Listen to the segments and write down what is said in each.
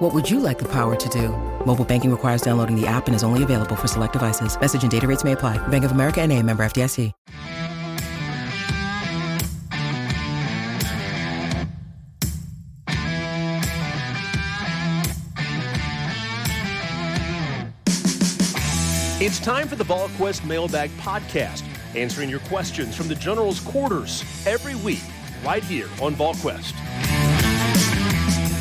What would you like the power to do? Mobile banking requires downloading the app and is only available for select devices. Message and data rates may apply. Bank of America and a member FDIC. It's time for the VolQuest Mailbag Podcast, answering your questions from the General's quarters every week, right here on VolQuest.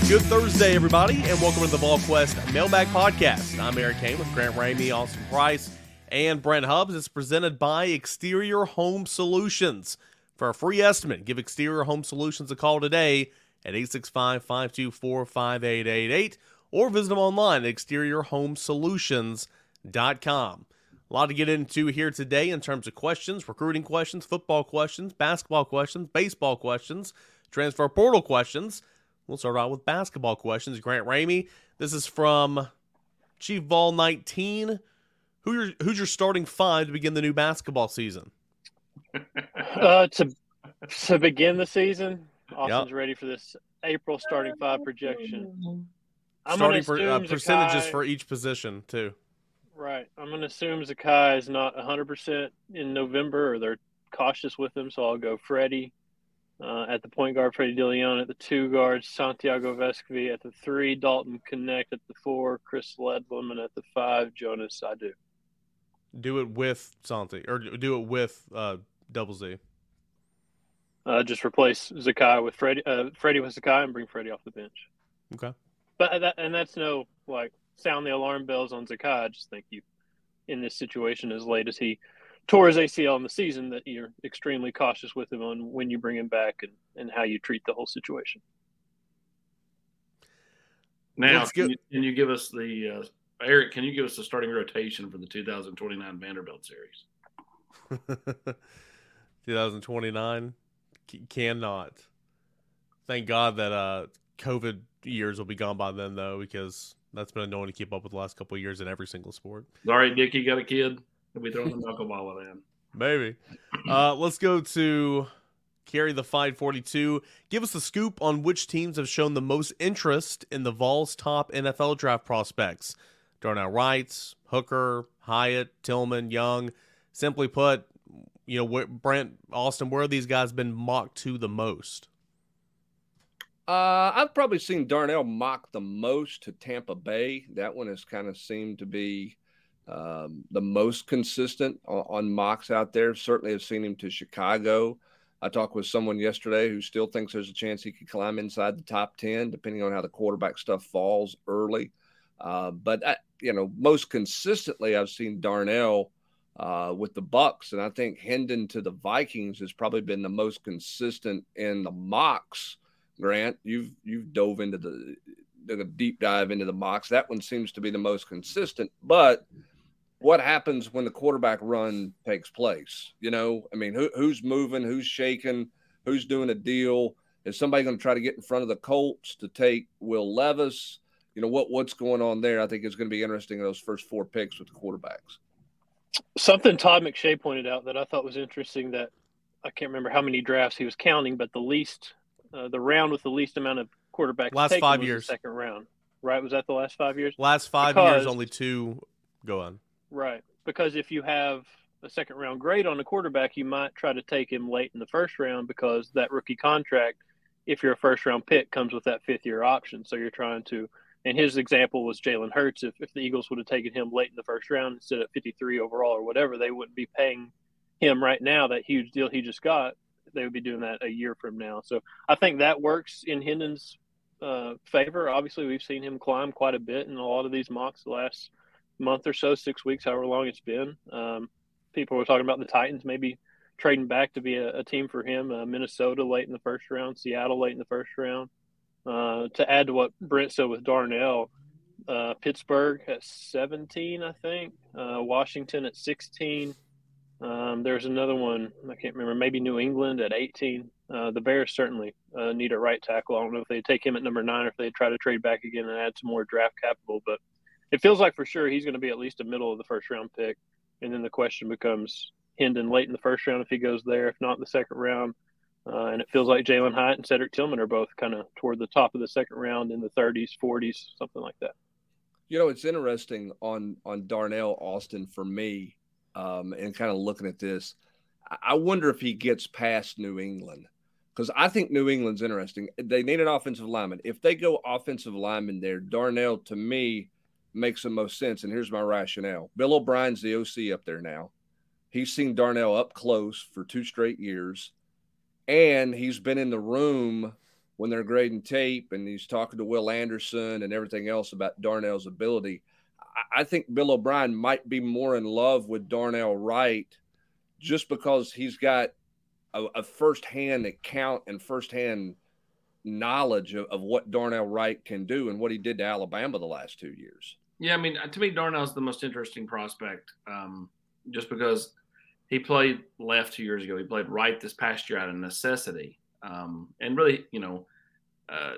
Good Thursday, everybody, and welcome to the VolQuest Mailbag Podcast. I'm Eric Cain with Grant Ramey, Austin Price, and Brent Hubbs. It's presented by Exterior Home Solutions. For a free estimate, give Exterior Home Solutions a call today at 865 524 5888 or visit them online at exteriorhomesolutions.com com. A lot to get into here today in terms of questions, recruiting questions, football questions, basketball questions, baseball questions, transfer portal questions. We'll start out with basketball questions. Grant Ramey, this is from Chief Vol 19. Who your, who's your starting five to begin the new basketball season? uh, to to begin the season, Austin's yep. ready for this April starting five projection. I'm starting for, uh, percentages for each position too. Right. I'm going to assume Zakai is not 100% in November, or they're cautious with him. So I'll go Freddie uh, at the point guard, Freddie Dilion at the two guards, Santiago Vescovi at the three, Dalton Knecht. at the four, Chris Ledlum at the five, Jonas Aidoo. Do Do it with Santi, or do it with uh, Double Z. Uh, just replace Zakai with Freddie, uh, Freddie with Zakai, and bring Freddie off the bench. Okay. But that, and that's no like sound the alarm bells on Zakai. I just think you, in this situation, as late as he tore his ACL in the season, that you're extremely cautious with him on when you bring him back and, and how you treat the whole situation. Now, can you, can you, give us the uh, Eric? Can you give us the starting rotation for the 2029 Vanderbilt series? 2029 cannot. Thank God that uh, COVID years will be gone by then, though, because that's been annoying to keep up with the last couple of years in every single sport. All right, Nick, you got a kid? We'll be throwing the knuckleball at him. Maybe. Uh, let's go to carry the 542. Give us the scoop on which teams have shown the most interest in the Vols' top NFL draft prospects. Darnell Wright, Hooker, Hyatt, Tillman, Young. Simply put, you know, Brent Austin, where have these guys been mocked to the most? Uh, I've probably seen Darnell mock the most to Tampa Bay. That one has kind of seemed to be um, the most consistent on, on, mocks out there. Certainly have seen him to Chicago. I talked with someone yesterday who still thinks there's a chance he could climb inside the top 10, depending on how the quarterback stuff falls early. Uh, but, I, you know, most consistently, I've seen Darnell uh, with the Bucs, and I think Hendon to the Vikings has probably been the most consistent in the mocks – Grant, you've you've dove into the the deep dive into the mocks. That one seems to be the most consistent. But what happens when the quarterback run takes place? You know, I mean, who, who's moving? Who's shaking? Who's doing a deal? Is somebody going to try to get in front of the Colts to take Will Levis? You know what what's going on there? I think is going to be interesting in those first four picks with the quarterbacks. Something Todd McShay pointed out that I thought was interesting that I can't remember how many drafts he was counting, but the least uh, the round with the least amount of quarterbacks. Last five years, second round, right? Was that the last five years? Last five because, years, only two go on. Right, because if you have a second round grade on the quarterback, you might try to take him late in the first round because that rookie contract, if you're a first round pick, comes with that fifth year option. So you're trying to. And his example was Jalen Hurts. If, if the Eagles would have taken him late in the first round instead of 53 overall or whatever, they wouldn't be paying him right now that huge deal he just got they would be doing that a year from now. So I think that works in Hendon's uh, favor. Obviously, we've seen him climb quite a bit in a lot of these mocks the last month or so, six weeks, however long it's been. Um, people were talking about the Titans maybe trading back to be a, a team for him. Uh, Minnesota late in the first round, Seattle late in the first round. Uh, to add to what Brent said with Darnell, uh, Pittsburgh at 17, I think. Uh, Washington at 16. Um, there's another one I can't remember. Maybe New England at 18. Uh, the Bears certainly uh, need a right tackle. I don't know if they take him at number nine or if they try to trade back again and add some more draft capital, but it feels like for sure he's going to be at least a middle of the first round pick. And then the question becomes Hendon late in the first round if he goes there, if not in the second round. Uh, and it feels like Jalen Hyatt and Cedric Tillman are both kind of toward the top of the second round in the 30s, 40s, something like that. You know, it's interesting on on Darnell Austin for me, um, and kind of looking at this. I wonder if he gets past New England because I think New England's interesting. They need an offensive lineman. If they go offensive lineman there, Darnell to me makes the most sense. And here's my rationale: Bill O'Brien's the OC up there now. He's seen Darnell up close for two straight years, and he's been in the room when they're grading tape, and he's talking to Will Anderson and everything else about Darnell's ability. I think Bill O'Brien might be more in love with Darnell Wright just because he's got a, a firsthand account and firsthand knowledge of, of what Darnell Wright can do and what he did to Alabama the last two years. Yeah, I mean, to me, Darnell's the most interesting prospect, um, just because he played left two years ago. He played right this past year out of necessity, um, and really, you know, uh,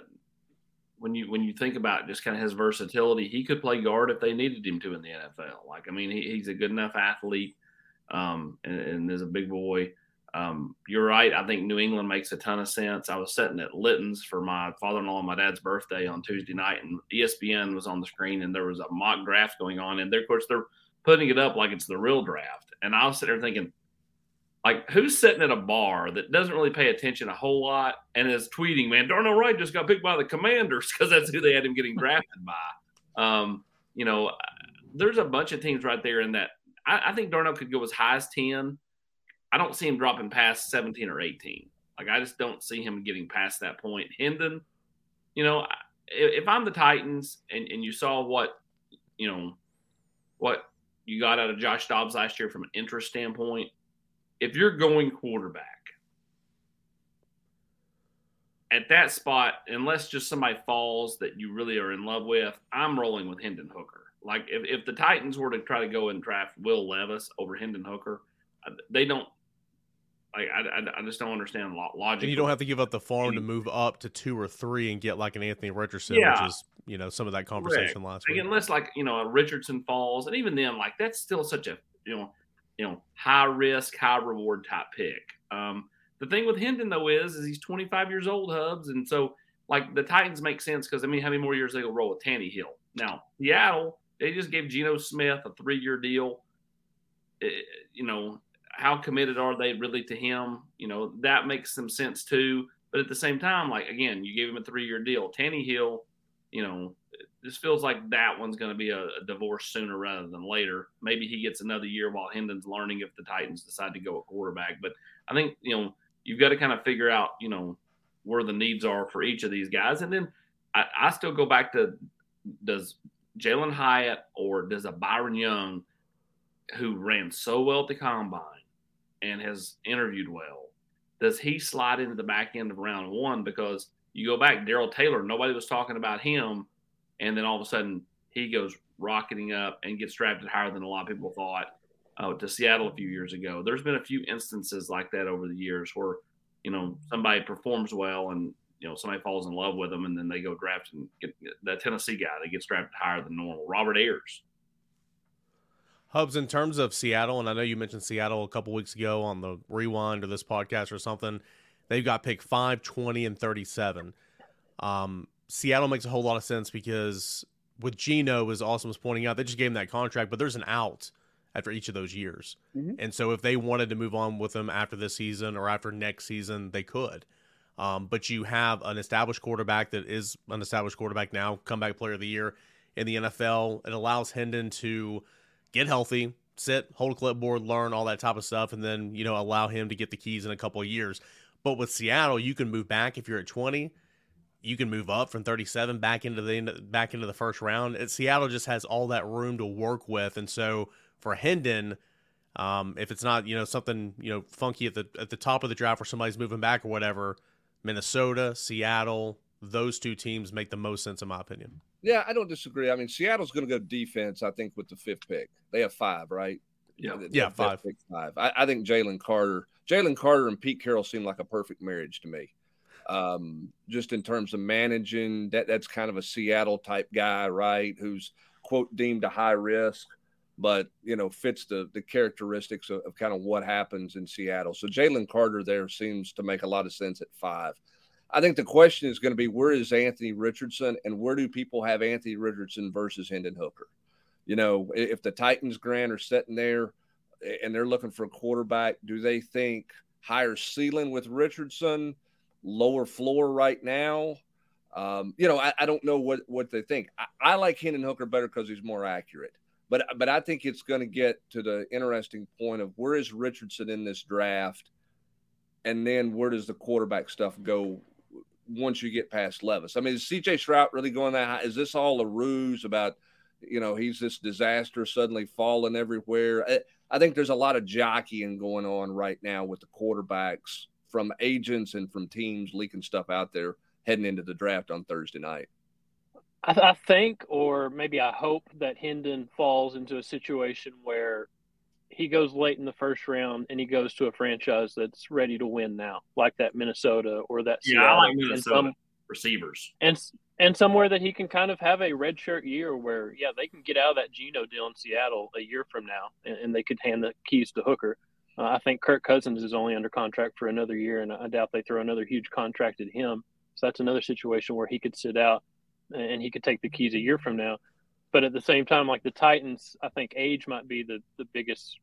when you when you think about just kind of his versatility, he could play guard if they needed him to in the NFL. Like, I mean, he, he's a good enough athlete, um, and, and is a big boy. Um, you're right. I think New England makes a ton of sense. I was sitting at Litton's for my father-in-law and my dad's birthday on Tuesday night, and ESPN was on the screen, and there was a mock draft going on, and of course they're putting it up like it's the real draft. And I was sitting there thinking, like, who's sitting at a bar that doesn't really pay attention a whole lot and is tweeting, "Man, Darnell Wright just got picked by the Commanders because that's who they had him getting drafted by." Um, you know, there's a bunch of teams right there in that. I, I think Darnell could go as high as ten I don't see him dropping past 17 or 18. Like I just don't see him getting past that point. Hendon, you know, if I'm the Titans and, and you saw what, you know, what you got out of Josh Dobbs last year from an interest standpoint, if you're going quarterback at that spot, unless just somebody falls that you really are in love with, I'm rolling with Hendon Hooker. Like if, if the Titans were to try to go and draft Will Levis over Hendon Hooker, uh, they don't like I, I, just don't understand logic. And you don't have to give up the farm to move up to two or three and get like an Anthony Richardson, yeah. which is you know some of that conversation last like, week. Unless like you know a Richardson falls, and even then like that's still such a you know you know high risk high reward type pick. Um, the thing with Hendon though is is he's 25 years old, Hubbs, and so like the Titans make sense because I mean how many more years they will roll with Tannehill? Now Seattle they just gave Geno Smith a three year deal. It, you know how committed are they really to him? You know, that makes some sense too. But at the same time, like again, you gave him a three year deal. Tannehill, you know, this feels like that one's going to be a, a, divorce sooner rather than later. Maybe he gets another year while Hendon's learning if the Titans decide to go a quarterback. But I think, you know, you've got to kind of figure out, you know, where the needs are for each of these guys. And then I, I still go back to does Jalen Hyatt or does a Byron Young who ran so well at the combine and has interviewed well, does he slide into the back end of round one? Because you go back, Darrell Taylor, nobody was talking about him, and then all of a sudden he goes rocketing up and gets drafted higher than a lot of people thought uh, to Seattle a few years ago. There's been a few instances like that over the years where you know somebody performs well and you know somebody falls in love with them and then they go draft and get that Tennessee guy that gets drafted higher than normal. Robert Ayers Hubbs, in terms of Seattle, and I know you mentioned Seattle a couple weeks ago on the rewind or this podcast or something, they've got pick 5, 20, and 37. Um, Seattle makes a whole lot of sense because with Geno, as Austin was pointing out, they just gave him that contract, but there's an out after each of those years. Mm-hmm. And so if they wanted to move on with him after this season or after next season, they could. Um, but you have an established quarterback that is an established quarterback now, comeback player of the year in the NFL. It allows Hendon to – get healthy, sit, hold a clipboard, learn all that type of stuff, and then you know allow him to get the keys in a couple of years. But with Seattle, you can move back if you're at 20. You can move up from 37 back into the back into the first round. It, Seattle just has all that room to work with, and so for Hendon, um, if it's not you know something you know funky at the at the top of the draft where somebody's moving back or whatever, Minnesota, Seattle, those two teams make the most sense in my opinion. Yeah, I don't disagree. I mean, Seattle's going to go defense. I think with the fifth pick, they have five, right? Yeah, yeah, five. five. I, I think Jalen Carter, Jalen Carter, and Pete Carroll seem like a perfect marriage to me. Um, just in terms of managing, that that's kind of a Seattle type guy, right? Who's quote deemed a high risk, but you know fits the the characteristics of, of kind of what happens in Seattle. So Jalen Carter there seems to make a lot of sense at five. I think the question is going to be where is Anthony Richardson and where do people have Anthony Richardson versus Hendon Hooker? You know, if the Titans grant are sitting there and they're looking for a quarterback, do they think higher ceiling with Richardson, lower floor right now? Um, you know, I, I, don't know what, what they think. I, I like Hendon Hooker better because he's more accurate. But but I think it's going to get to the interesting point of where is Richardson in this draft, and then where does the quarterback stuff go once you get past Levis? I mean, is C.J. Stroud really going that high? Is this all a ruse about, you know, he's this disaster suddenly falling everywhere? I, I think there's a lot of jockeying going on right now with the quarterbacks from agents and from teams leaking stuff out there heading into the draft on Thursday night. I, I think, or maybe I hope, that Hendon falls into a situation where he goes late in the first round and he goes to a franchise that's ready to win now, like that Minnesota or that yeah, Seattle, I like Minnesota some, receivers, and and somewhere that he can kind of have a redshirt year where yeah they can get out of that Geno deal in Seattle a year from now and, and they could hand the keys to Hooker. Uh, I think Kirk Cousins is only under contract for another year, and I doubt they throw another huge contract at him. So that's another situation where he could sit out and he could take the keys a year from now. But at the same time, like the Titans, I think age might be the, the biggest.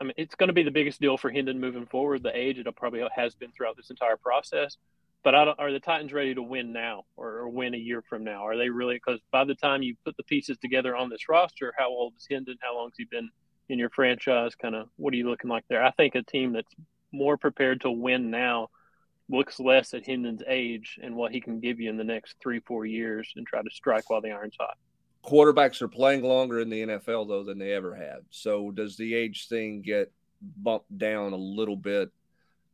I mean, it's going to be the biggest deal for Hendon moving forward. The age, it'll probably has been throughout this entire process. But I don't, are the Titans ready to win now or, or win a year from now? Are they really? Because by the time you put the pieces together on this roster, how old is Hendon? How long has he been in your franchise? Kind of what are you looking like there? I think a team that's more prepared to win now – looks less at Hendon's age and what he can give you in the next three, four years and try to strike while the iron's hot. Quarterbacks are playing longer in the NFL, though, than they ever have. So, does the age thing get bumped down a little bit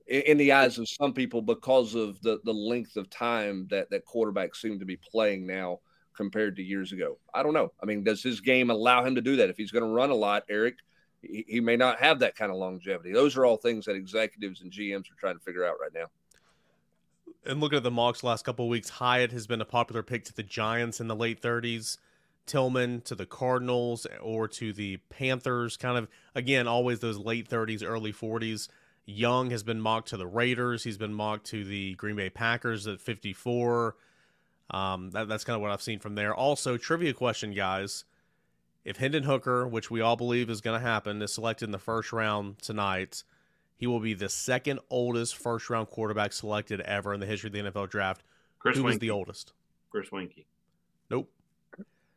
in the eyes of some people because of the, the length of time that, that quarterbacks seem to be playing now compared to years ago? I don't know. I mean, does his game allow him to do that? If he's going to run a lot, Eric, he, he may not have that kind of longevity. Those are all things that executives and GMs are trying to figure out right now and looking at the mocks last couple weeks, Hyatt has been a popular pick to the Giants in the late 30s, Tillman to the Cardinals or to the Panthers, kind of again always those late 30s, early 40s. Young has been mocked to the Raiders. He's been mocked to the Green Bay Packers at 54. Um, that, that's kind of what I've seen from there. Also, trivia question, guys. If Hendon Hooker, which we all believe is going to happen, is selected in the first round tonight, he will be the second oldest first round quarterback selected ever in the history of the NFL draft. Chris Who Weinke. was the oldest? Chris Weinke. Nope.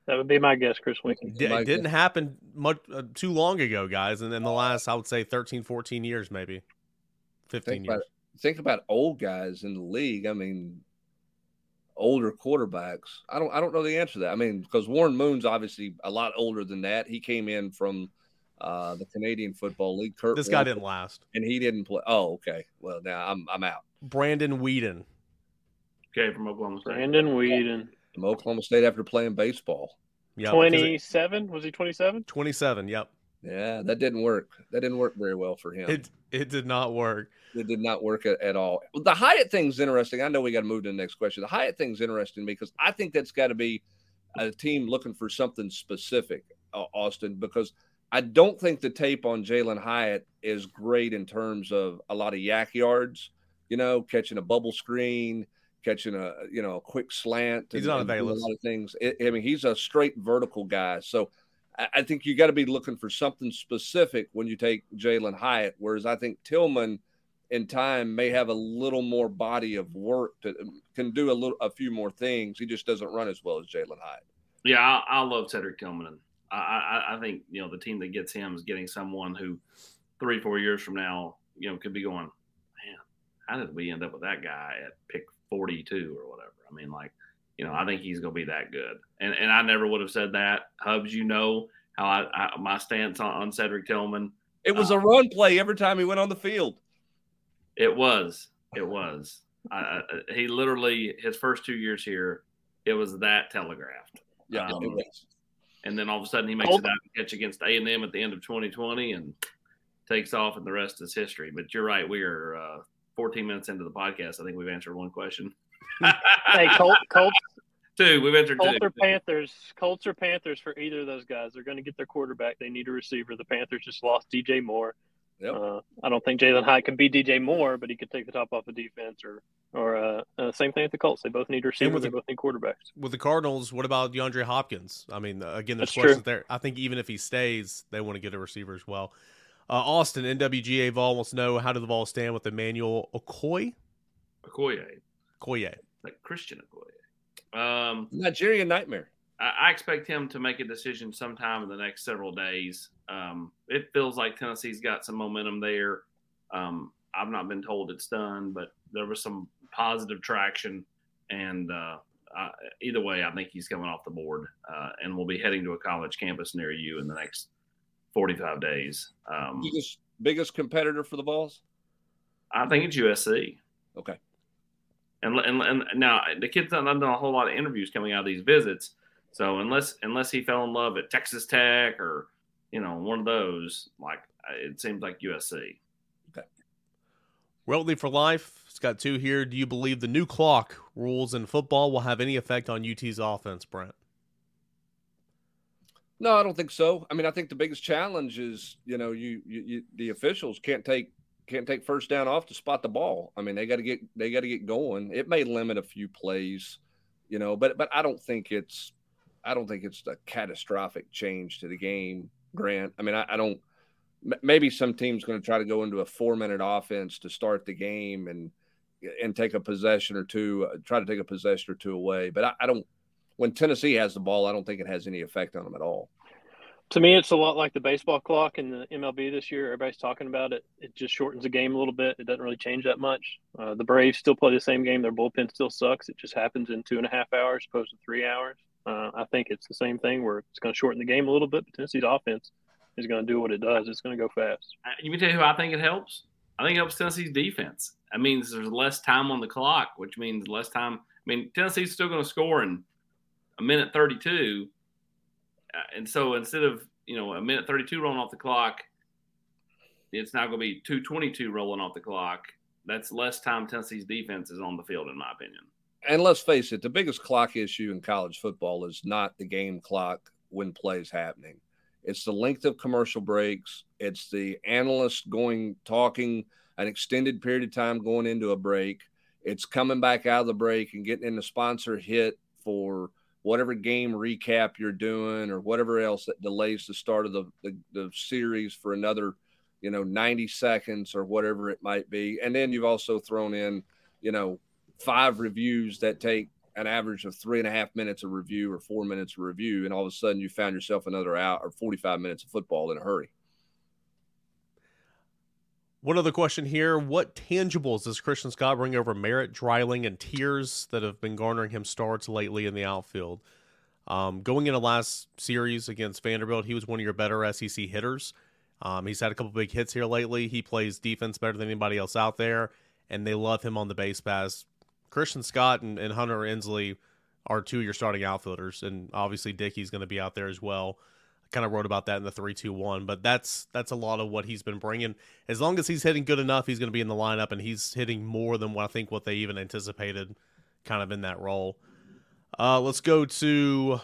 That would be my guess, Chris Weinke. D- it didn't happen much uh, too long ago, guys. And in the last, I would say 13, 14 years, maybe 15 think years. About, think about old guys in the league. I mean, older quarterbacks. I don't. I don't know the answer to that. I mean, because Warren Moon's obviously a lot older than that. He came in from uh, the Canadian Football League. Kurt this guy didn't last, and he didn't play. Oh, okay. Well, now I'm I'm out. Brandon Weeden. Okay, from Oklahoma State. Brandon Weeden from Oklahoma State after playing baseball. Yeah, twenty-seven. Was he twenty-seven? Twenty-seven. Yep. Yeah, that didn't work. That didn't work very well for him. It it did not work. It did not work at, at all. The Hyatt thing's interesting. I know we got to move to the next question. The Hyatt thing's interesting because I think that's got to be a team looking for something specific, uh, Austin, because I don't think the tape on Jalen Hyatt is great in terms of a lot of YAC yards, you know, catching a bubble screen, catching a you know a quick slant. He's not available. a lot of things. I mean, he's a straight vertical guy. So I, I think you got to be looking for something specific when you take Jalen Hyatt. Whereas I think Tillman in time may have a little more body of work to um, can do a little a few more things. He just doesn't run as well as Jalen Hyatt. Yeah, I, I love Cedric Tillman. I, I, think you know the team that gets him is getting someone who three four years from now you know could be going man how did we end up with that guy at pick 42 or whatever. I mean like you know i think he's going to be that good. And and i never would have said that. Hubbs you know how i, I my stance on, on, cedric tillman. It was uh, a run play every time he went on the field. It was. It was. I, I, he literally his first two years here it was that telegraphed. Yeah um, it was. and then all of a sudden he makes Colt- it out and catch against A and M at the end of 2020 and takes off, and the rest is history. But you're right, we are uh, 14 minutes into the podcast. I think we've answered one question. Hey, Colt, Colts, two. We've answered Colts two. or Panthers. Colts or Panthers for either of those guys. They're going to get their quarterback. They need a receiver. The Panthers just lost DJ Moore. Yep. Uh, I don't think Jalen Hyatt can be DJ Moore, but he could take the top off the defense. Or, or uh, uh, same thing with the Colts. They both need receivers. with They both need quarterbacks. With the Cardinals, what about DeAndre Hopkins? I mean, uh, again, there's That's questions true. there. I think even if he stays, they want to get a receiver as well. Uh, Austin, NWGA Vol wants to know how do the Vols stand with Emmanuel Okoye? Okoye, Okoye. like Christian Okoye. Um, Nigerian nightmare. I, I expect him to make a decision sometime in the next several days. Um, it feels like Tennessee's got some momentum there. Um, I've not been told it's done, but there was some positive traction. And uh, uh, either way, I think he's coming off the board uh, and will be heading to a college campus near you in the next 45 days. Um, Biggest biggest competitor for the Vols. I think it's USC. Okay. And, and and now the kid's not done a whole lot of interviews coming out of these visits. So unless unless he fell in love at Texas Tech or you know one of those, like it seems like USC. Okay. Weltley for life. It's got two here. Do you believe the new clock rules in football will have any effect on UT's offense, Brent? No, I don't think so. I mean, I think the biggest challenge is you know you, you, you the officials can't take can't take first down off to spot the ball. I mean, they got to get they got to get going. It may limit a few plays, you know, but but I don't think it's I don't think it's a catastrophic change to the game, Grant. I mean, I, I don't. Maybe some team's going to try to go into a four minute offense to start the game and and take a possession or two, uh, try to take a possession or two away. But I, I don't. When Tennessee has the ball, I don't think it has any effect on them at all. To me, it's a lot like the baseball clock in the MLB this year. Everybody's talking about it. It just shortens the game a little bit. It doesn't really change that much. Uh, the Braves still play the same game. Their bullpen still sucks. It just happens in two and a half hours opposed to three hours. Uh, I think it's the same thing where it's going to shorten the game a little bit, but Tennessee's offense is going to do what it does. It's going to go fast. Uh, You can tell you who I think it helps. I think it helps Tennessee's defense. That means there's less time on the clock, which means less time. I mean, Tennessee's still going to score in a minute 32. Uh, and so instead of, you know, a minute 32 rolling off the clock, it's now going to be 222 rolling off the clock. That's less time Tennessee's defense is on the field, in my opinion. and let's face it, the biggest clock issue in college football is not the game clock when play is happening. It's the length of commercial breaks. It's the analyst going talking an extended period of time going into a break. It's coming back out of the break and getting in the sponsor hit for whatever game recap you're doing or whatever else that delays the start of the, the, the series for another, you know, 90 seconds or whatever it might be. And then you've also thrown in, you know, five reviews that take an average of three and a half minutes of review or four minutes of review, and all of a sudden you found yourself another hour or 45 minutes of football in a hurry. One other question here. What tangibles does Christian Scott bring over Merritt, Dreiling, and Tears that have been garnering him starts lately in the outfield? Um, going into last series against Vanderbilt, he was one of your better SEC hitters. Um, he's had a couple big hits here lately. He plays defense better than anybody else out there, and they love him on the base pass. Christian Scott and, and Hunter Ensley are two of your starting outfielders, and obviously Dickey's going to be out there as well. Kind of wrote about that in the three two one, but that's that's a lot of what he's been bringing. As long as he's hitting good enough, he's going to be in the lineup, and he's hitting more than what I think what they even anticipated, kind of in that role. Uh, let's go to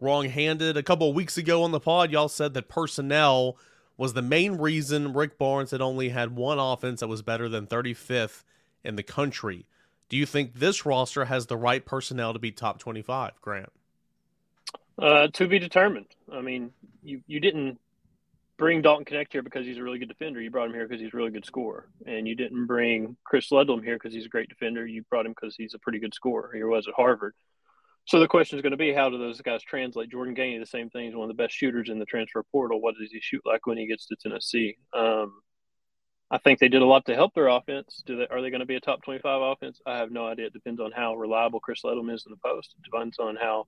wrong-handed. A couple of weeks ago on the pod, y'all said that personnel was the main reason Rick Barnes had only had one offense that was better than 35th in the country. Do you think this roster has the right personnel to be top 25, Grant? Uh, to be determined. I mean, you, you didn't bring Dalton Knecht here because he's a really good defender. You brought him here because he's a really good scorer. And you didn't bring Chris Ledlum here because he's a great defender. You brought him because he's a pretty good scorer. He was at Harvard. So the question is going to be how do those guys translate? Jordan Gainey, the same thing, is one of the best shooters in the transfer portal. What does he shoot like when he gets to Tennessee? Um, I think they did a lot to help their offense. Do they are they going to be a top twenty five offense? I have no idea. It depends on how reliable Chris Ledlum is in the post. It depends on how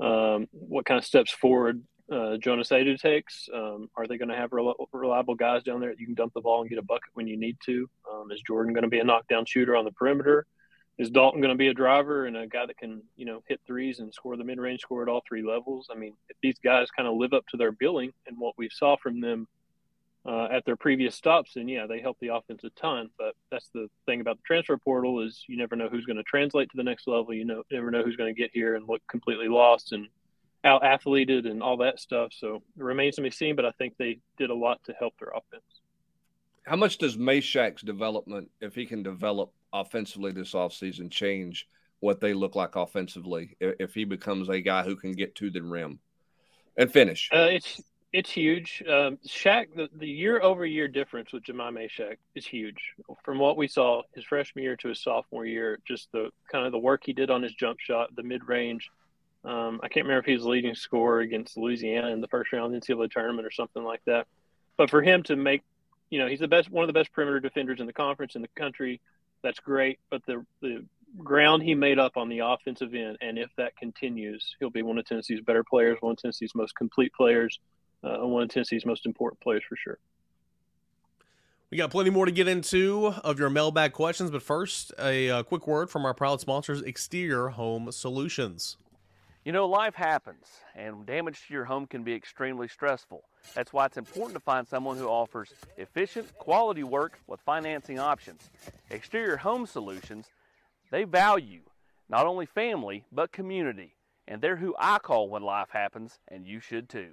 um, what kind of steps forward uh, Jonas Aidoo takes. Um, are they going to have rel- reliable guys down there that you can dump the ball and get a bucket when you need to? Um, is Jordan going to be a knockdown shooter on the perimeter? is Dalton going to be a driver and a guy that can, you know, hit threes and score the mid range score at all three levels? I mean, if these guys kind of live up to their billing and what we saw from them uh, at their previous stops, and yeah, they help the offense a ton. But that's the thing about the transfer portal is you never know who's going to translate to the next level. You know, never know who's going to get here and look completely lost and out athleted and all that stuff. So it remains to be seen. But I think they did a lot to help their offense. How much does Mashack's development, if he can develop offensively this offseason change what they look like offensively if he becomes a guy who can get to the rim and finish? Uh, it's it's huge. Um, Shaq, the, year over year difference with Jahmai Mashack is huge. From what we saw his freshman year to his sophomore year, just the kind of the work he did on his jump shot, the mid range. Um, I can't remember if he was leading scorer against Louisiana in the first round of the NCAA tournament or something like that. But for him to make, you know, he's the best, one of the best perimeter defenders in the conference in the country that's great. But the the ground he made up on the offensive end, and if that continues, he'll be one of Tennessee's better players, one of Tennessee's most complete players, uh, one of Tennessee's most important players for sure. We got plenty more to get into of your mailbag questions, but first, a, a uh, quick word from our proud sponsors, Exterior Home Solutions. You know, life happens, and damage to your home can be extremely stressful. That's why it's important to find someone who offers efficient, quality work with financing options. Exterior Home Solutions, they value not only family, but community, and they're who I call when life happens, and you should too.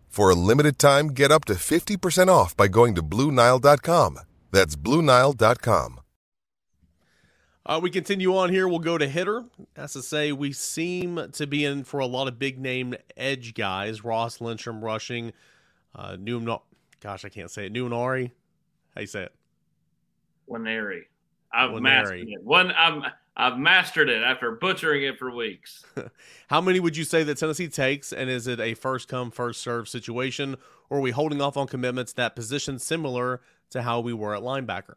For a limited time, get up to 50% off by going to Bluenile.com. That's Bluenile.com. Uh, we continue on here. We'll go to hitter. As to say, we seem to be in for a lot of big name edge guys. Ross Lindstrom rushing. Uh, Newman, gosh, I can't say it. Nunari. How you say it? Nwaneri. I've Nwaneri. mastered it. One, I'm, I've mastered it after butchering it for weeks. How many would you say that Tennessee takes, and is it a first come first serve situation, or are we holding off on commitments that position similar to how we were at linebacker?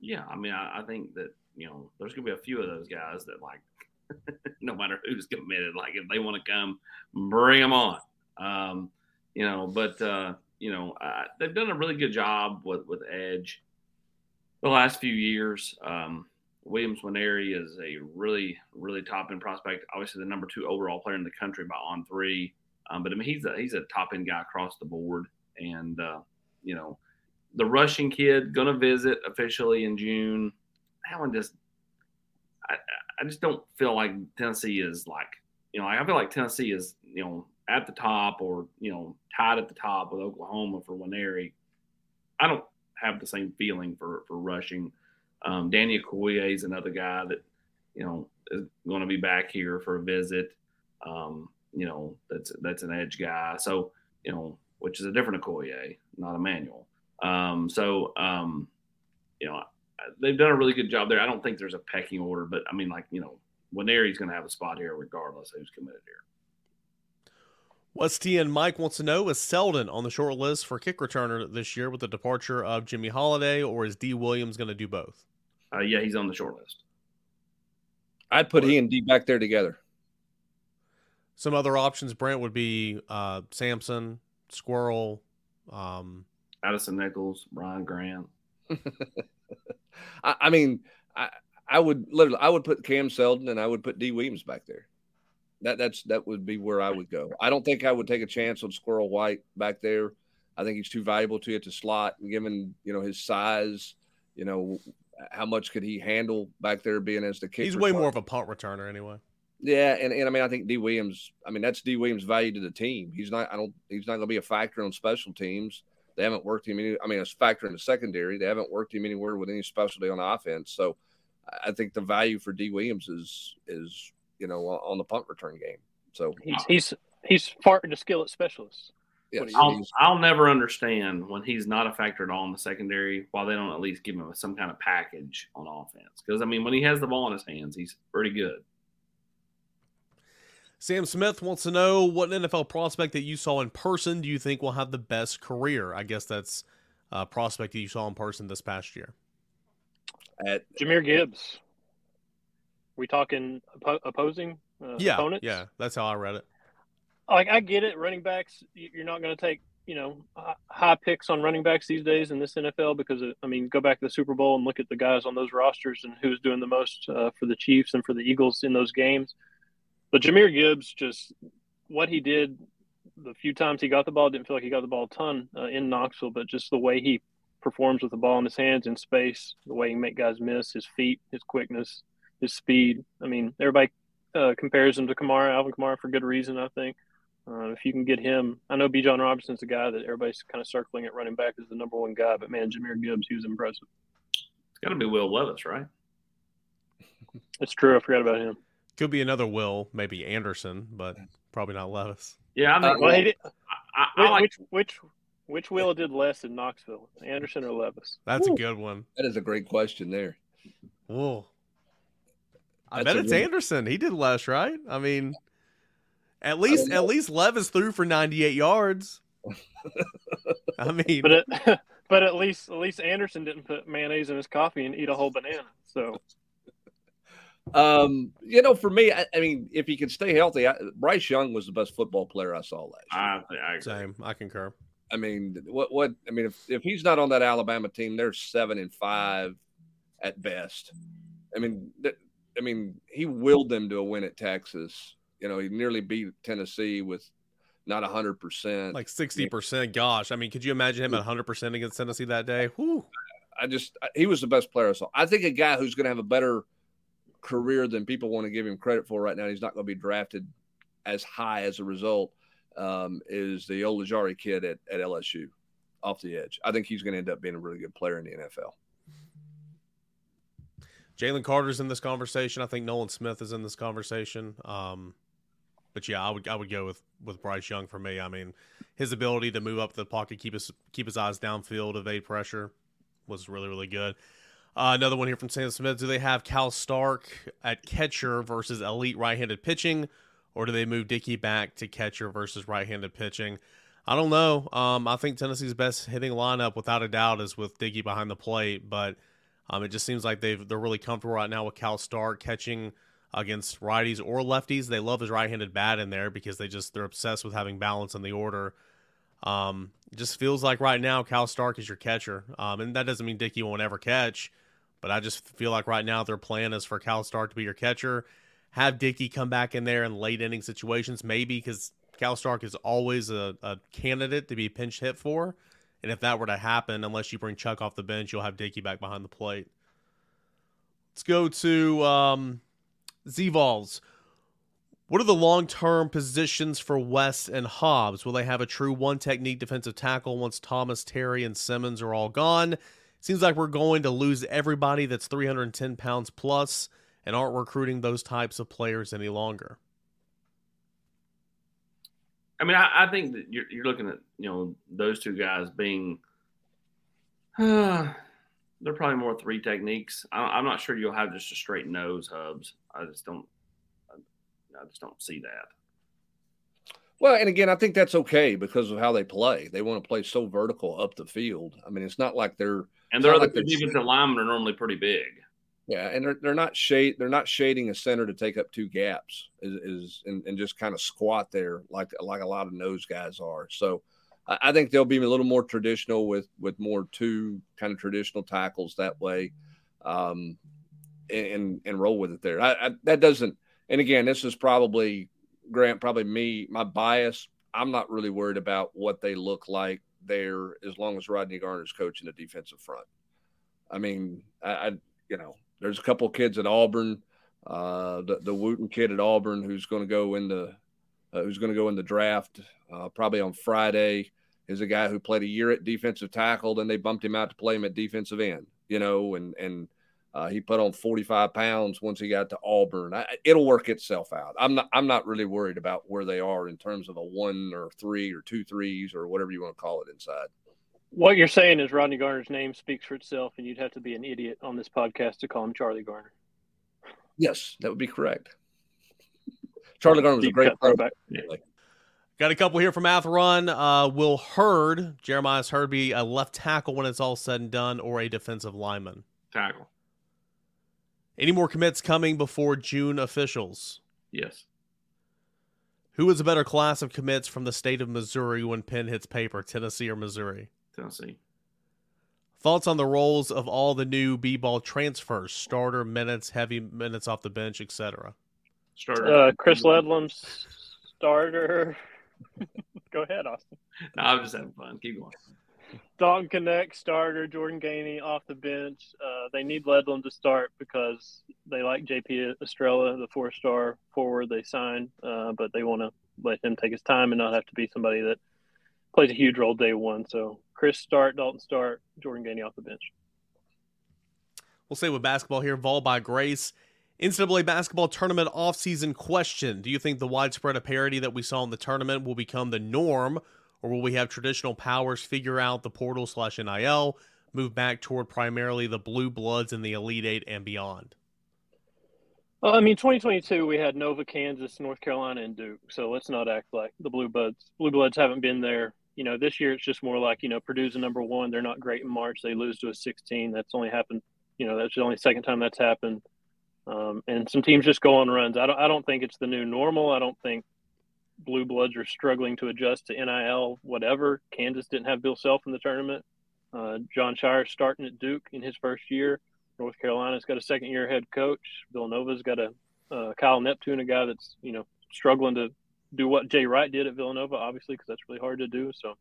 Yeah, I mean, I, I think that you know there's going to be a few of those guys that like, no matter who's committed, like if they want to come, bring them on. Um, you know, but uh, you know, uh, they've done a really good job with with edge the last few years. Um, Williams Nwaneri is a really, really top end prospect. Obviously, the number two overall player in the country by On3. Um, but I mean, he's a he's a top end guy across the board, and uh, you know, the rushing kid gonna visit officially in June. That one just, I, I just don't feel like Tennessee is like, you know, I feel like Tennessee is, you know, at the top or you know tied at the top with Oklahoma for Nwaneri. I don't have the same feeling for for rushing. Um, Danny Okoye is another guy that you know is going to be back here for a visit. Um, you know that's that's an edge guy. So you know which is a different Okoye, not Emmanuel. Um, so um, you know they've done a really good job there. I don't think there's a pecking order, but I mean like you know Nwaneri's going to have a spot here regardless who's committed here. West and Mike wants to know is Seldon on the short list for kick returner this year with the departure of Jimmy Holiday, or is Dee Williams going to do both? Uh, yeah, he's on the short list. I'd put he and D back there together. Some other options, Brent, would be uh, Sampson, Squirrel, um, Addison Nichols, Brian Grant. I, I, mean, I, I would literally, I would put Cam Seldon and I would put Dee Williams back there. That that's that would be where I would go. I don't think I would take a chance on Squirrel White back there. I think he's too valuable to it to slot, given you know his size. You know how much could he handle back there being as the kicker? He's way more of a punt returner anyway. Yeah, and, and I mean I think Dee Williams. I mean that's Dee Williams' value to the team. He's not. I don't. He's not going to be a factor on special teams. They haven't worked him any. I mean, it's a factor in the secondary. They haven't worked him anywhere with any specialty on offense. So I think the value for Dee Williams is is you know on the punt return game. So he's he's he's farting to skillet specialist. Yes, I'll, I'll never understand when he's not a factor at all in the secondary. Why they don't at least give him some kind of package on offense? Because I mean, when he has the ball in his hands, he's pretty good. Sam Smith wants to know what NFL prospect that you saw in person do you think will have the best career? I guess that's a prospect that you saw in person this past year. At Jahmyr Gibbs. We talking oppo- opposing uh, yeah, opponents? yeah, that's how I read it. Like I get it, running backs. You're not going to take you know high picks on running backs these days in this NFL because I mean, go back to the Super Bowl and look at the guys on those rosters and who's doing the most uh, for the Chiefs and for the Eagles in those games. But Jahmyr Gibbs, just what he did the few times he got the ball, didn't feel like he got the ball a ton uh, in Knoxville, but just the way he performs with the ball in his hands in space, the way he make guys miss, his feet, his quickness, his speed. I mean, everybody uh, compares him to Kamara, Alvin Kamara, for good reason, I think. Uh, if you can get him, I know Bijan Robinson's a guy that everybody's kind of circling at running back as the number one guy, but man, Jahmyr Gibbs, he was impressive. It's got to be Will Levis, right? It's true. I forgot about him. Could be another Will, maybe Anderson, but probably not Levis. Yeah, I think. Uh, well, did, I, I, I like, which which which Will did less in Knoxville, Anderson or Levis? That's Woo. a good one. that is a great question there. Whoa. I That's bet it's really- Anderson. He did less, right? I mean, at least at least Levis threw for 98 yards. I mean, But it, but at least at least Anderson didn't put mayonnaise in his coffee and eat a whole banana. So Um, you know, for me, I, I mean, if he can stay healthy, I, Bryce Young was the best football player I saw last year. I, I agree. same. I concur. I mean, what what I mean, if if he's not on that Alabama team, they're seven and five at best. I mean, th- I mean, he willed them to a win at Texas. You know, he nearly beat Tennessee with not hundred percent. Like 60%. Gosh, I mean, could you imagine him at 100% against Tennessee that day? Whew. I just he was the best player I saw. I think a guy who's going to have a better career than people want to give him credit for right now. He's not going to be drafted as high as a result. Um, is the Ojulari kid at, at LSU off the edge? I think he's going to end up being a really good player in the NFL. Jalen Carter's in this conversation. I think Nolan Smith is in this conversation. Um, but yeah, I would I would go with with Bryce Young for me. I mean, his ability to move up the pocket, keep his keep his eyes downfield, evade pressure, was really really good. Uh, another one here from Sam Smith. Do they have Cal Stark at catcher versus elite right-handed pitching, or do they move Dickey back to catcher versus right-handed pitching? I don't know. Um, I think Tennessee's best hitting lineup, without a doubt, is with Dickey behind the plate, but um, it just seems like they've they're really comfortable right now with Cal Stark catching against righties or lefties. They love his right-handed bat in there because they just they're obsessed with having balance in the order. Um, just feels like right now Cal Stark is your catcher, um, and that doesn't mean Dickey won't ever catch, but I just feel like right now their plan is for Cal Stark to be your catcher. Have Dickey come back in there in late inning situations, maybe because Cal Stark is always a, a candidate to be pinch hit for. And if that were to happen, unless you bring Chuck off the bench, you'll have Dickey back behind the plate. Let's go to um, Z-Vols. What are the long term positions for West and Hobbs? Will they have a true one technique defensive tackle once Thomas, Terry, and Simmons are all gone? Seems like we're going to lose everybody that's 310 pounds plus and aren't recruiting those types of players any longer. I mean, I, I think that you're, you're looking at you know those two guys being. they're probably more three techniques. I, I'm not sure you'll have just a straight nose hubs. I just don't. I, I just don't see that. Well, and again, I think that's okay because of how they play. They want to play so vertical up the field. I mean, it's not like they're And their other like they're- defensive linemen are normally pretty big. Yeah, and they're they're not shade they're not shading a center to take up two gaps is, is and, and just kind of squat there like like a lot of nose guys are. So I, think they'll be a little more traditional with with more two kind of traditional tackles that way, um, and and roll with it there. I, I, that doesn't. And again, this is probably Grant, probably me, my bias. I'm not really worried about what they look like there as long as Rodney Garner's coaching the defensive front. I mean, I, I you know, there's a couple kids at Auburn Uh, the the Wooden kid at Auburn, who's going to go in the uh, who's going to go in the draft uh, probably on Friday, is a guy who played a year at defensive tackle. Then they bumped him out to play him at defensive end. You know, and and uh, he put on 45 pounds once he got to Auburn. I, it'll work itself out. I'm not. I'm not really worried about where they are in terms of a one or three or two threes or whatever you want to call it inside. What you're saying is Rodney Garner's name speaks for itself, and you'd have to be an idiot on this podcast to call him Charlie Garner. Yes, that would be correct. Charlie Garner was a great throwback. Got a couple here from Math Run. Uh, will Hurd, Jeremiah's Hurd, be a left tackle when it's all said and done, or a defensive lineman? Tackle. Any more commits coming before June officials? Yes. Who is a better class of commits from the state of Missouri when pen hits paper, Tennessee or Missouri? Tennessee. Thoughts on the roles of all the new B-ball transfers, starter minutes, heavy minutes off the bench, etc. Starter. Uh, Chris Ledlum's starter. Go ahead, Austin. No, I'm just having fun. Keep going. Dalton Knecht starter, Jordan Gainey off the bench. Uh, they need Ledlum to start because they like JP Estrella, the four star forward they signed, uh, but they want to let him take his time and not have to be somebody that plays a huge role day one. So Chris start, Dalton start, Jordan Gainey off the bench. We'll stay with basketball here. Vol by Grace. NCAA basketball tournament offseason question. Do you think the widespread of parity that we saw in the tournament will become the norm, or will we have traditional powers figure out the portal slash NIL, move back toward primarily the blue bloods and the Elite Eight and beyond? Well, I mean, 2022 we had Nova, Kansas, North Carolina, and Duke. So let's not act like the blue bloods. Blue bloods haven't been there. You know, this year it's just more like you know Purdue's a number one. They're not great in March. They lose to a 16. That's only happened. You know, that's the only second time that's happened. Um, and some teams just go on runs. I don't. I don't think it's the new normal. I don't think blue bloods are struggling to adjust to NIL. Whatever. Kansas didn't have Bill Self in the tournament. Uh, Jon Scheyer starting at Duke in his first year. North Carolina's got a second year head coach. Villanova's got a uh, Kyle Neptune, a guy that's you know struggling to do what Jay Wright did at Villanova, obviously, because that's really hard to do. So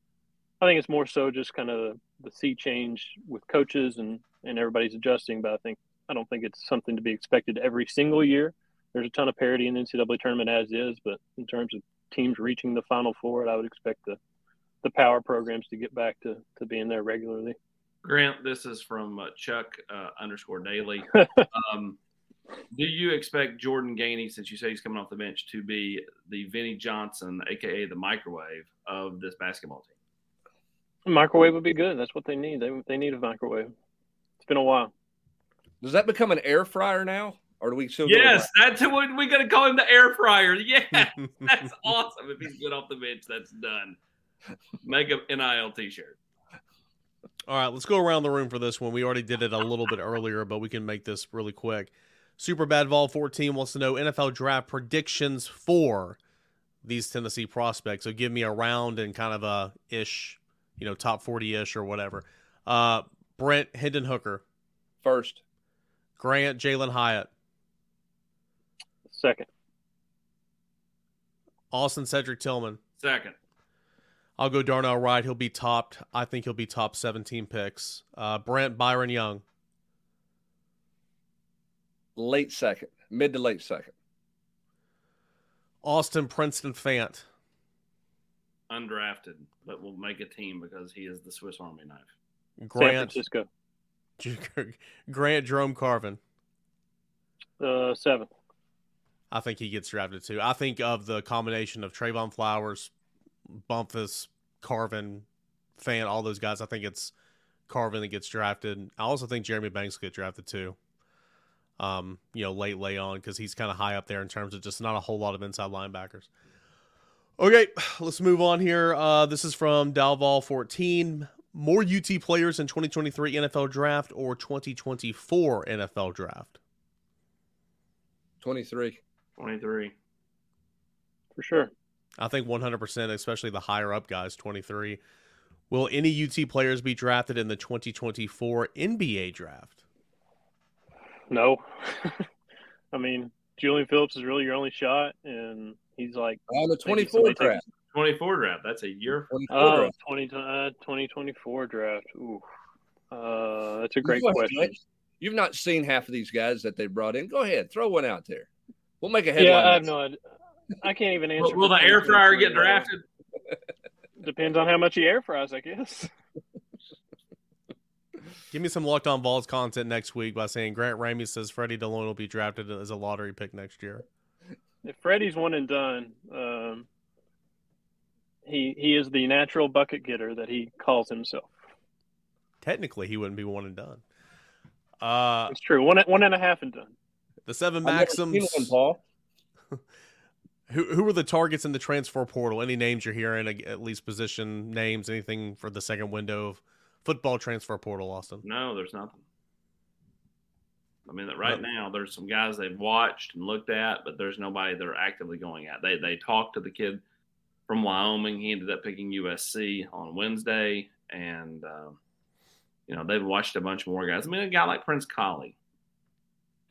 I think it's more so just kind of the sea change with coaches and and everybody's adjusting. But I think I don't think it's something to be expected every single year. There's a ton of parity in the NCAA tournament as is, but in terms of teams reaching the Final Four, I would expect the the power programs to get back to to being there regularly. Grant, this is from uh, Chuck uh, underscore Daily. um, do you expect Jordan Gainey, since you say he's coming off the bench, to be the Vinnie Johnson, aka the microwave of this basketball team? Microwave would be good. That's what they need. They they need a microwave. It's been a while. Does that become an air fryer now, or do we still? Yes, that's what we're gonna call him the air fryer. Yeah, that's awesome. If he's good off the bench, that's done. Make an NIL T-shirt. All right, let's go around the room for this one. We already did it a little bit earlier, but we can make this really quick. Super Bad Vol 14 wants to know NFL draft predictions for these Tennessee prospects. So give me a round and kind of a ish, you know, top 40 ish or whatever. Uh, Brent Hendon Hooker. First. Grant Jalen Hyatt. Second. Austin Cedric Tillman. Second. I'll go Darnell Wright. He'll be topped. I think he'll be top 17 picks. Uh, Brent Byron Young. Late second, mid to late second. Austin Princeton Fant. Undrafted, but will make a team because he is the Swiss Army knife. Grant San Francisco. Grant Jerome Carvin. Uh, seventh. I think he gets drafted too. I think of the combination of Trevon Flowers, Bumpus, Carvin, Fant, all those guys. I think it's Carvin that gets drafted. I also think Jeremy Banks will get drafted too. Um, you know, late lay on because he's kind of high up there in terms of just not a whole lot of inside linebackers. Okay, let's move on here. Uh, this is from Dalval 14. More UT players in 2023 NFL draft or 2024 NFL draft? 23. 23. For sure. I think 100%, especially the higher up guys, 23. Will any UT players be drafted in the 2024 NBA draft? No. I mean, Julian Phillips is really your only shot, and he's like on the 24 draft. 24 draft. That's a year. Oh, draft. 20, uh, 2024 draft. Ooh. Uh, that's a great question. You've not seen half of these guys that they brought in. Go ahead, throw one out there. We'll make a headline. Yeah, I have no idea. I can't even answer. Will, will the air fryer get drafted? Depends on how much he air fries, I guess. Give me some Locked On Vols content next week by saying Grant Ramey says Freddie Dilione will be drafted as a lottery pick next year. If Freddie's one and done, um, he he is the natural bucket getter that he calls himself. Technically, he wouldn't be one and done. Uh, it's true. One one and a half and done. The seven maxims. One, Paul. who who are the targets in the transfer portal? Any names you're hearing? At least position names. Anything for the second window of football transfer portal, Austin? No, there's nothing. I mean, right no. now there's some guys they've watched and looked at, but there's nobody they're actively going at. They they talked to the kid from Wyoming. He ended up picking USC on Wednesday, and uh, you know they've watched a bunch more guys. I mean, a guy like Prince Kollie.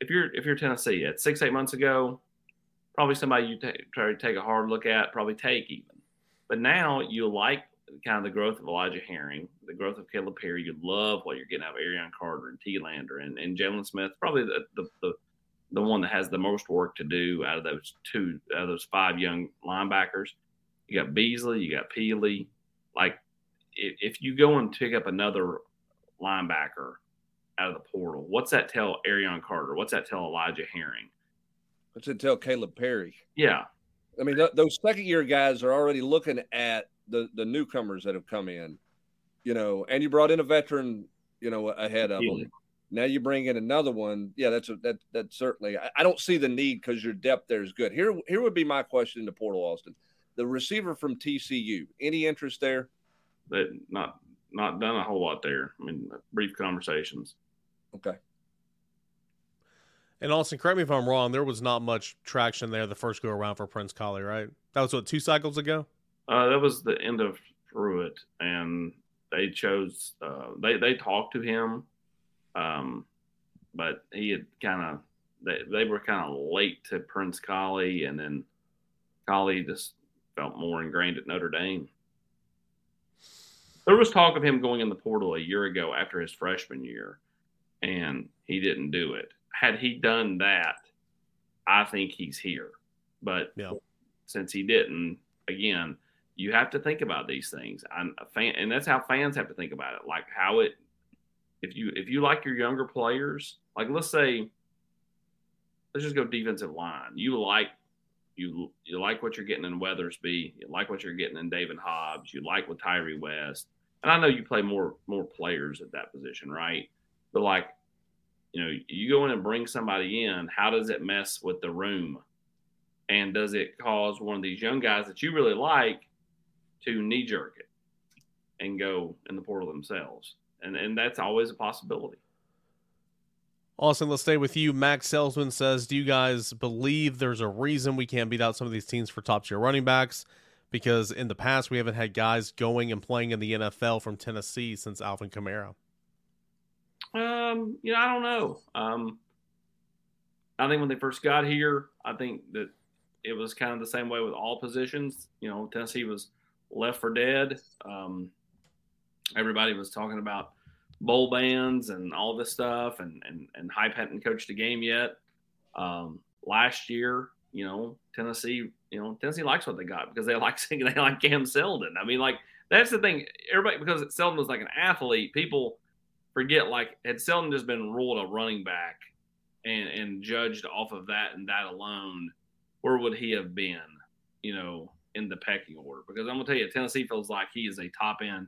If you're if you're Tennessee at six eight months ago, probably somebody you t- try to take a hard look at, probably take even. But now you like kind of the growth of Elijah Herring, the growth of Kalib Perry. You love what you're getting out of Arion Carter and Telander and, and Jalen Smith, probably the, the, the, the one that has the most work to do out of those two, out of those five young linebackers. You got Beasley, you got Pili. Like, if, if you go and pick up another linebacker out of the portal, what's that tell Arion Carter? What's that tell Elijah Herring? What's it tell Kalib Perry? Yeah. I mean, th- those second year guys are already looking at the the newcomers that have come in, you know, and you brought in a veteran, you know, ahead of them. Now you bring in another one. Yeah, that's a, that that certainly. I, I don't see the need because your depth there is good. Here here would be my question to Portal Austin, the receiver from TCU. Any interest there? But not not done a whole lot there. I mean, brief conversations. Okay. And Austin, correct me if I'm wrong. There was not much traction there the first go around for Prince Kollie, right? That was what two cycles ago. Uh, that was the end of Pruitt, and they chose. Uh, they they talked to him, um, but he had kind of they they were kind of late to Prince Kollie, and then Kollie just felt more ingrained at Notre Dame. There was talk of him going in the portal a year ago after his freshman year, and he didn't do it. Had he done that, I think he's here. But yeah. since he didn't, again, you have to think about these things. I'm a fan, and that's how fans have to think about it. Like how it, if you if you like your younger players, like let's say, let's just go defensive line. You like you you like what you're getting in Weathersby. You like what you're getting in Daevin Hobbs. You like with Tyre West. And I know you play more more players at that position, right? But like, you know, you go in and bring somebody in. How does it mess with the room? And does it cause one of these young guys that you really like to knee jerk it and go in the portal themselves. And and that's always a possibility. Austin, let's stay with you. Max Salesman says, Do you guys believe there's a reason we can't beat out some of these teams for top tier running backs? Because in the past, we haven't had guys going and playing in the NFL from Tennessee since Alvin Kamara. Um, you know, I don't know. Um, I think when they first got here, I think that it was kind of the same way with all positions. You know, Tennessee was left for dead. Um, everybody was talking about bowl bands and all this stuff, and and and Hype hadn't coached a game yet. Um, last year, you know, Tennessee, you know, Tennessee likes what they got because they like they like Cam Seldon. I mean, like that's the thing. Everybody because Seldon was like an athlete, people forget like had Seldon just been ruled a running back and and judged off of that and that alone, where would he have been? You know, in the pecking order because I'm gonna tell you, Tennessee feels like he is a top end,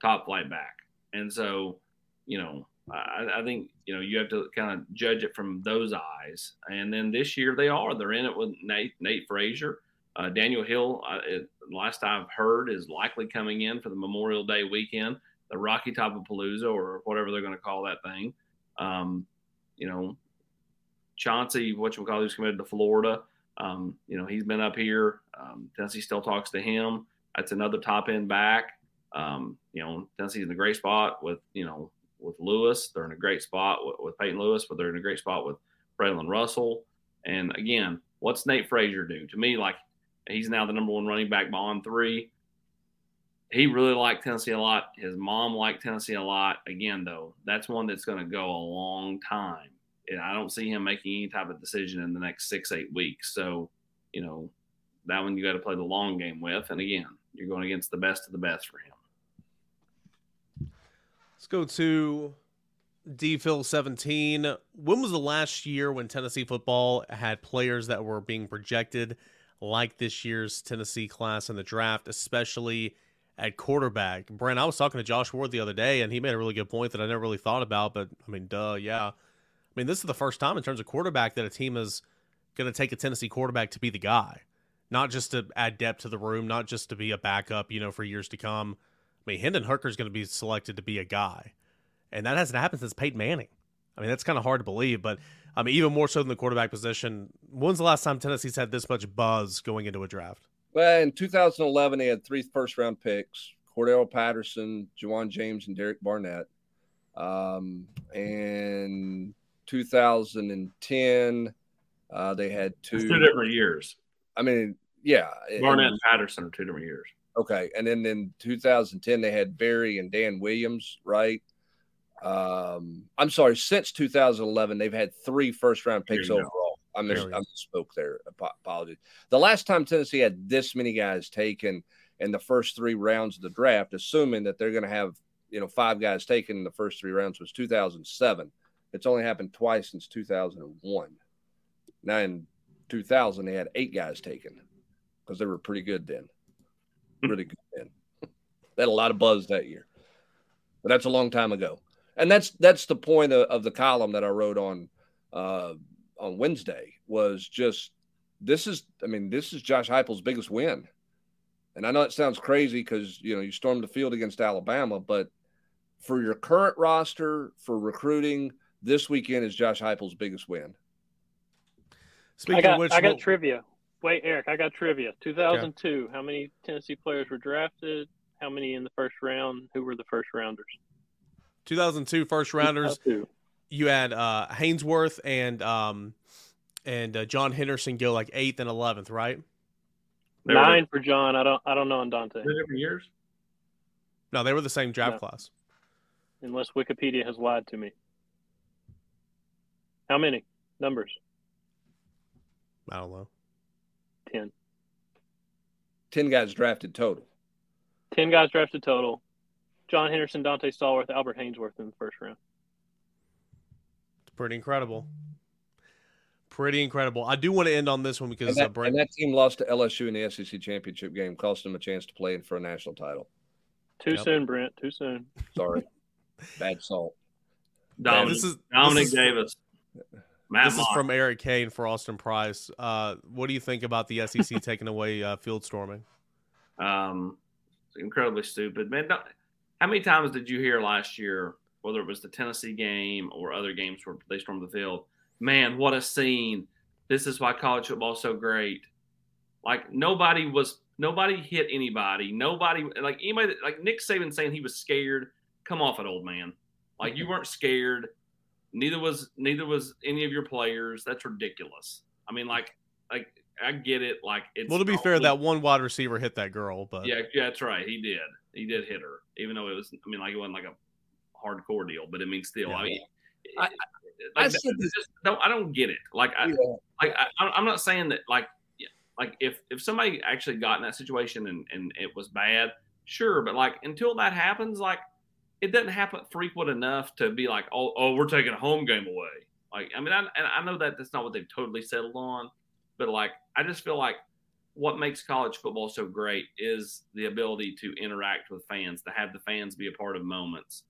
top flight back, and so you know I, I, think you know you have to kind of judge it from those eyes. And then this year they are they're in it with Nate Nate Frazier, uh, Daniel Hill. Uh, it, last I've heard is likely coming in for the Memorial Day weekend, the Rocky Top of Palooza or whatever they're going to call that thing. Um, you know, Chauncey, what you call, who's committed to Florida. Um, you know, he's been up here. Um, Tennessee still talks to him. That's another top end back. Um, you know, Tennessee's in a great spot with, you know, with Lewis. They're in a great spot with, with Peyton Lewis, but they're in a great spot with Braylon Russell. And again, what's Nate Frazier do? To me, like he's now the number one running back bond three. he really liked Tennessee a lot. His mom liked Tennessee a lot. Again, though, that's one that's going to go a long time. And I don't see him making any type of decision in the next six, eight weeks. So, you know, that one you got to play the long game with. And again, you're going against the best of the best for him. Let's go to DPhil 17. When was the last year when Tennessee football had players that were being projected like this year's Tennessee class in the draft, especially – at quarterback. Brent, I was talking to Josh Ward the other day, and he made a really good point that I never really thought about. But I mean, duh, yeah. I mean, this is the first time in terms of quarterback that a team is going to take a Tennessee quarterback to be the guy, not just to add depth to the room, not just to be a backup, you know, for years to come. I mean, Hendon Hooker is going to be selected to be a guy, and that hasn't happened since Peyton Manning. I mean, that's kind of hard to believe, but I mean, even more so than the quarterback position. When's the last time Tennessee's had this much buzz going into a draft? Well, in 2011, they had three first round picks Cordarrelle Patterson, Ja'Wuan James, and Derek Barnett. Um, and 2010, uh, they had two. two different years. I mean, yeah. Barnett and, and Patterson are two different years. Okay. And then in 2010, they had Berry and Dan Williams, right? Um, I'm sorry, since 2011, they've had three first round picks overall. I, mis- I misspoke there. Apologies. The last time Tennessee had this many guys taken in the first three rounds of the draft, assuming that they're going to have you know five guys taken in the first three rounds, was 2007. It's only happened twice since 2001. Now in 2000, they had eight guys taken because they were pretty good then. Really good then. they had a lot of buzz that year, but that's a long time ago. And that's that's the point of, of the column that I wrote on uh, on Wednesday was just this is I mean this is Josh Heupel's biggest win, and I know it sounds crazy because you know you stormed the field against Alabama, but for your current roster for recruiting, this weekend is Josh Heupel's biggest win. Speaking I got, which, I got trivia. Wait, Eric, I got trivia. 2002. Okay. How many Tennessee players were drafted? How many in the first round? Who were the first rounders? 2002 first rounders. 2002 you had uh, Haynesworth and um, and uh, John Henderson go like eighth and eleventh, right? Nine for John. I don't I don't know on Donte. Different years. No, they were the same draft no. class. Unless Wikipedia has lied to me. How many numbers? I don't know. Ten. Ten guys drafted total. Ten guys drafted total. John Henderson, Donte Stallworth, Albert Haynesworth in the first round. It's pretty incredible. Pretty incredible. I do want to end on this one because and that, uh, Brent... and that team lost to LSU in the SEC championship game, cost them a chance to play for a national title. Too yep. soon, Brent. Too soon. Sorry, bad salt. Dominic, this is, Dominic this Davis. Matt this Mock. is from Eric Cain for Austin Price. Uh, what do you think about the SEC taking away uh, field storming? Um, incredibly stupid, man. How many times did you hear last year whether it was the Tennessee game or other games where they stormed the field. Man, what a scene! This is why college football is so great. Like nobody was, nobody hit anybody. Nobody like anybody. Like Nick Saban saying he was scared. Come off it, old man. Like you weren't scared. Neither was neither was any of your players. That's ridiculous. I mean, like like I get it. Like it's well to be fair, that one wide receiver hit that girl, but yeah, yeah, that's right. He did. He did hit her, even though it was. I mean, like it wasn't like a hardcore deal, but I mean, still, yeah. I mean, I, I, I, I just don't, I don't get it. Like, I, yeah. like I, I'm not saying that, like, like if if somebody actually got in that situation and and it was bad, sure, but like until that happens, like it doesn't happen frequent enough to be like, oh, oh, we're taking a home game away. Like, I mean, I, and I know that that's not what they've totally settled on, but like, I just feel like what makes college football so great is the ability to interact with fans, to have the fans be a part of moments.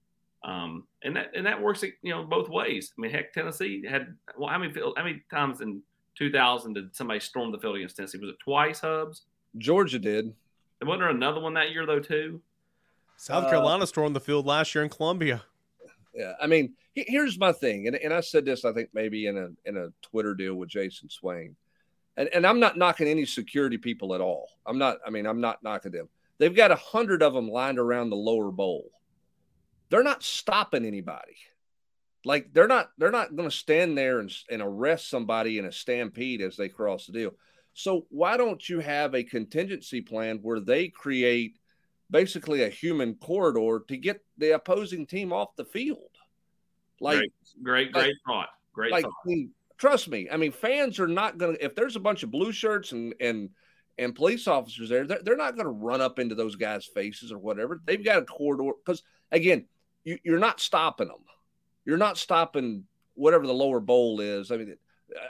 Um, and that and that works, you know, both ways. I mean, heck, Tennessee had well, how many how many times in 2000 did somebody storm the field against Tennessee? Was it twice, Hubbs? Georgia did. And wasn't there another one that year though too? South uh, Carolina stormed the field last year in Columbia. Yeah, I mean, here's my thing, and, and I said this, I think maybe in a in a Twitter deal with Jason Swain, and and I'm not knocking any security people at all. I'm not. I mean, I'm not knocking them. They've got a hundred of them lined around the lower bowl they're not stopping anybody. Like they're not they're not going to stand there and, and arrest somebody in a stampede as they cross the deal. So why don't you have a contingency plan where they create basically a human corridor to get the opposing team off the field. Like great, great, great like, thought. Great like, thought. I mean, trust me. I mean, fans are not going to if there's a bunch of blue shirts and and and police officers there, they're, they're not going to run up into those guys' faces or whatever. They've got a corridor because again, you, you're not stopping them. You're not stopping whatever the lower bowl is. I mean,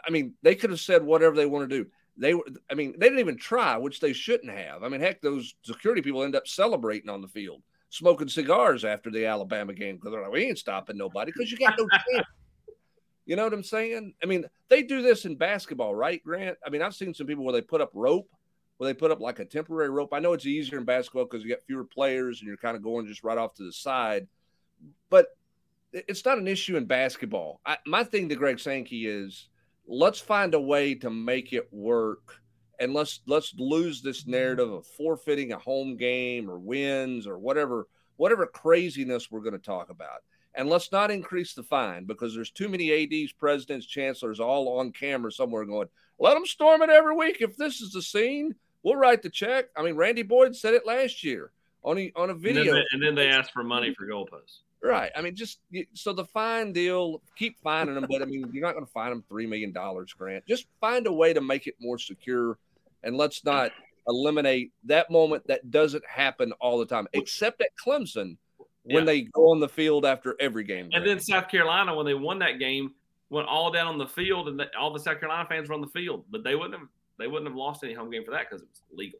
I mean, they could have said whatever they want to do. They were, I mean, they didn't even try, which they shouldn't have. I mean, heck, those security people end up celebrating on the field, smoking cigars after the Alabama game because they're like, we ain't stopping nobody because you got no chance. You know what I'm saying? I mean, they do this in basketball, right, Grant? I mean, I've seen some people where they put up rope, where they put up like a temporary rope. I know it's easier in basketball because you got fewer players and you're kind of going just right off to the side, but it's not an issue in basketball. I, my thing to Greg Sankey is let's find a way to make it work and let's let's lose this mm-hmm. narrative of forfeiting a home game or wins or whatever whatever craziness we're going to talk about. And let's not increase the fine because there's too many ads presidents chancellors all on camera somewhere going let them storm it every week if this is the scene. We'll write the check. I mean randy boyd said it last year on a, on a video and then, they, and then they asked for money mm-hmm. for goalposts Right. I mean, just so the fine deal, keep finding them, but I mean, you're not going to find them $3 million, Grant. Just find a way to make it more secure and let's not eliminate that moment that doesn't happen all the time, except at Clemson when yeah. they go on the field after every game. And then South Carolina, when they won that game, went all down on the field and all the South Carolina fans were on the field, but they wouldn't have they wouldn't have lost any home game for that because it was legal.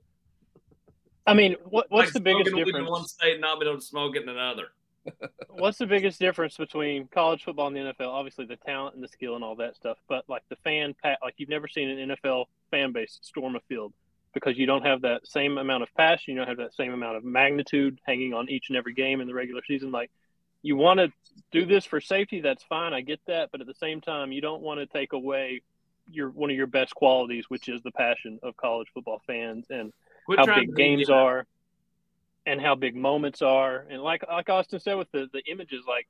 I mean, what, what's like the biggest difference? In one state not being able to smoke it in another. What's the biggest difference between college football and the NFL? Obviously, the talent and the skill and all that stuff, but like the fan, like you've never seen an NFL fan base storm a field because you don't have that same amount of passion, you don't have that same amount of magnitude hanging on each and every game in the regular season. Like you want to do this for safety, that's fine, I get that, but at the same time, you don't want to take away your one of your best qualities, which is the passion of college football fans and Quit how big games are and how big moments are. And like like Austin said with the the images, like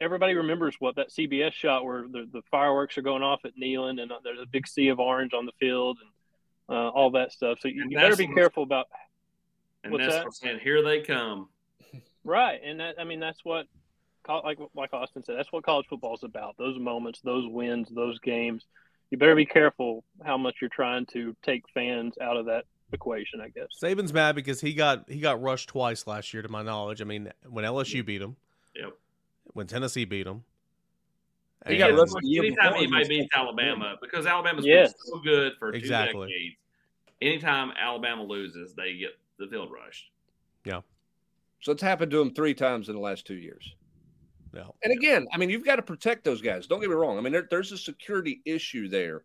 everybody remembers what that CBS shot where the, the fireworks are going off at Neyland and there's a big sea of orange on the field and uh, all that stuff. So you, you better be careful about. And what's that's that? saying. Here they come. Right, and that I mean that's what, like like Austin said, that's what college football is about. Those moments, those wins, those games. You better be careful how much you're trying to take fans out of that equation, I guess. Saban's mad because he got he got rushed twice last year, to my knowledge. I mean, when LSU beat him, yep. When Tennessee beat him, he got rushed anytime anybody beats Alabama because Alabama's yes. been so good for two exactly. decades. Anytime Alabama loses, they get the field rushed. Yeah. So it's happened to him three times in the last two years. Yeah. And again, I mean, you've got to protect those guys. Don't get me wrong. I mean, there, there's a security issue there,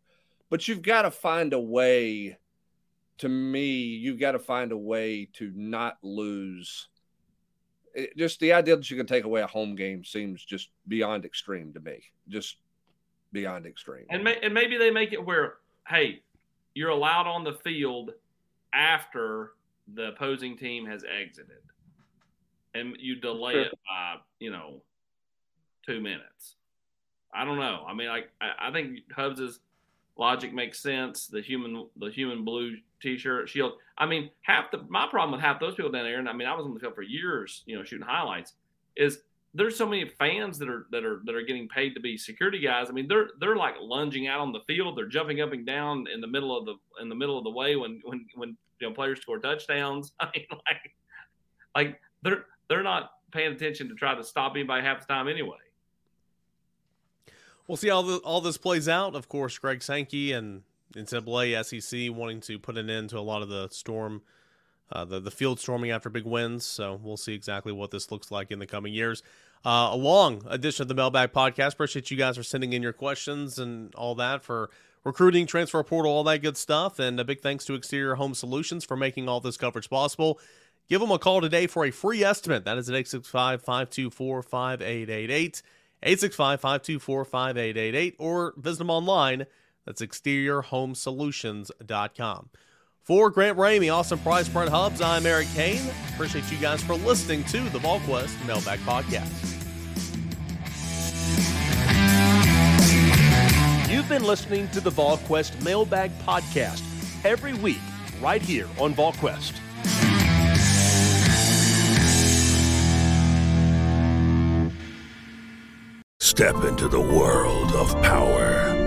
but you've got to find a way to me, you've got to find a way to not lose. It, just the idea that you can take away a home game seems just beyond extreme to me. Just beyond extreme. And, may, and maybe they make it where, hey, you're allowed on the field after the opposing team has exited, and you delay sure. it by you know two minutes. I don't know. I mean, like I, I think Hubbs's logic makes sense. The human the human blue t-shirt, shield. I mean, half the my problem with half those people down there, and I mean, I was on the field for years, you know, shooting highlights, is there's so many fans that are that are that are getting paid to be security guys. I mean, they're they're like lunging out on the field, they're jumping up and down in the middle of the in the middle of the way when when when you know players score touchdowns. I mean, like like they're they're not paying attention to try to stop anybody half the time anyway. We'll see how the, all this plays out. Of course, Greg Sankey and NCAA, SEC wanting to put an end to a lot of the storm, uh, the the field storming after big wins. So we'll see exactly what this looks like in the coming years. Uh, a long edition of the Mailbag Podcast. Appreciate you guys for sending in your questions and all that for recruiting, transfer portal, all that good stuff. And a big thanks to Exterior Home Solutions for making all this coverage possible. Give them a call today for a free estimate. That is at 865 524 5888. 865 524 5888. Or visit them online that's exteriorhomesolutions.com. For Grant Ramey, Austin Price, Brent Hubbs, I'm Eric Cain. Appreciate you guys for listening to the VolQuest Mailbag Podcast. You've been listening to the VolQuest Mailbag Podcast every week right here on VolQuest. Step into the world of power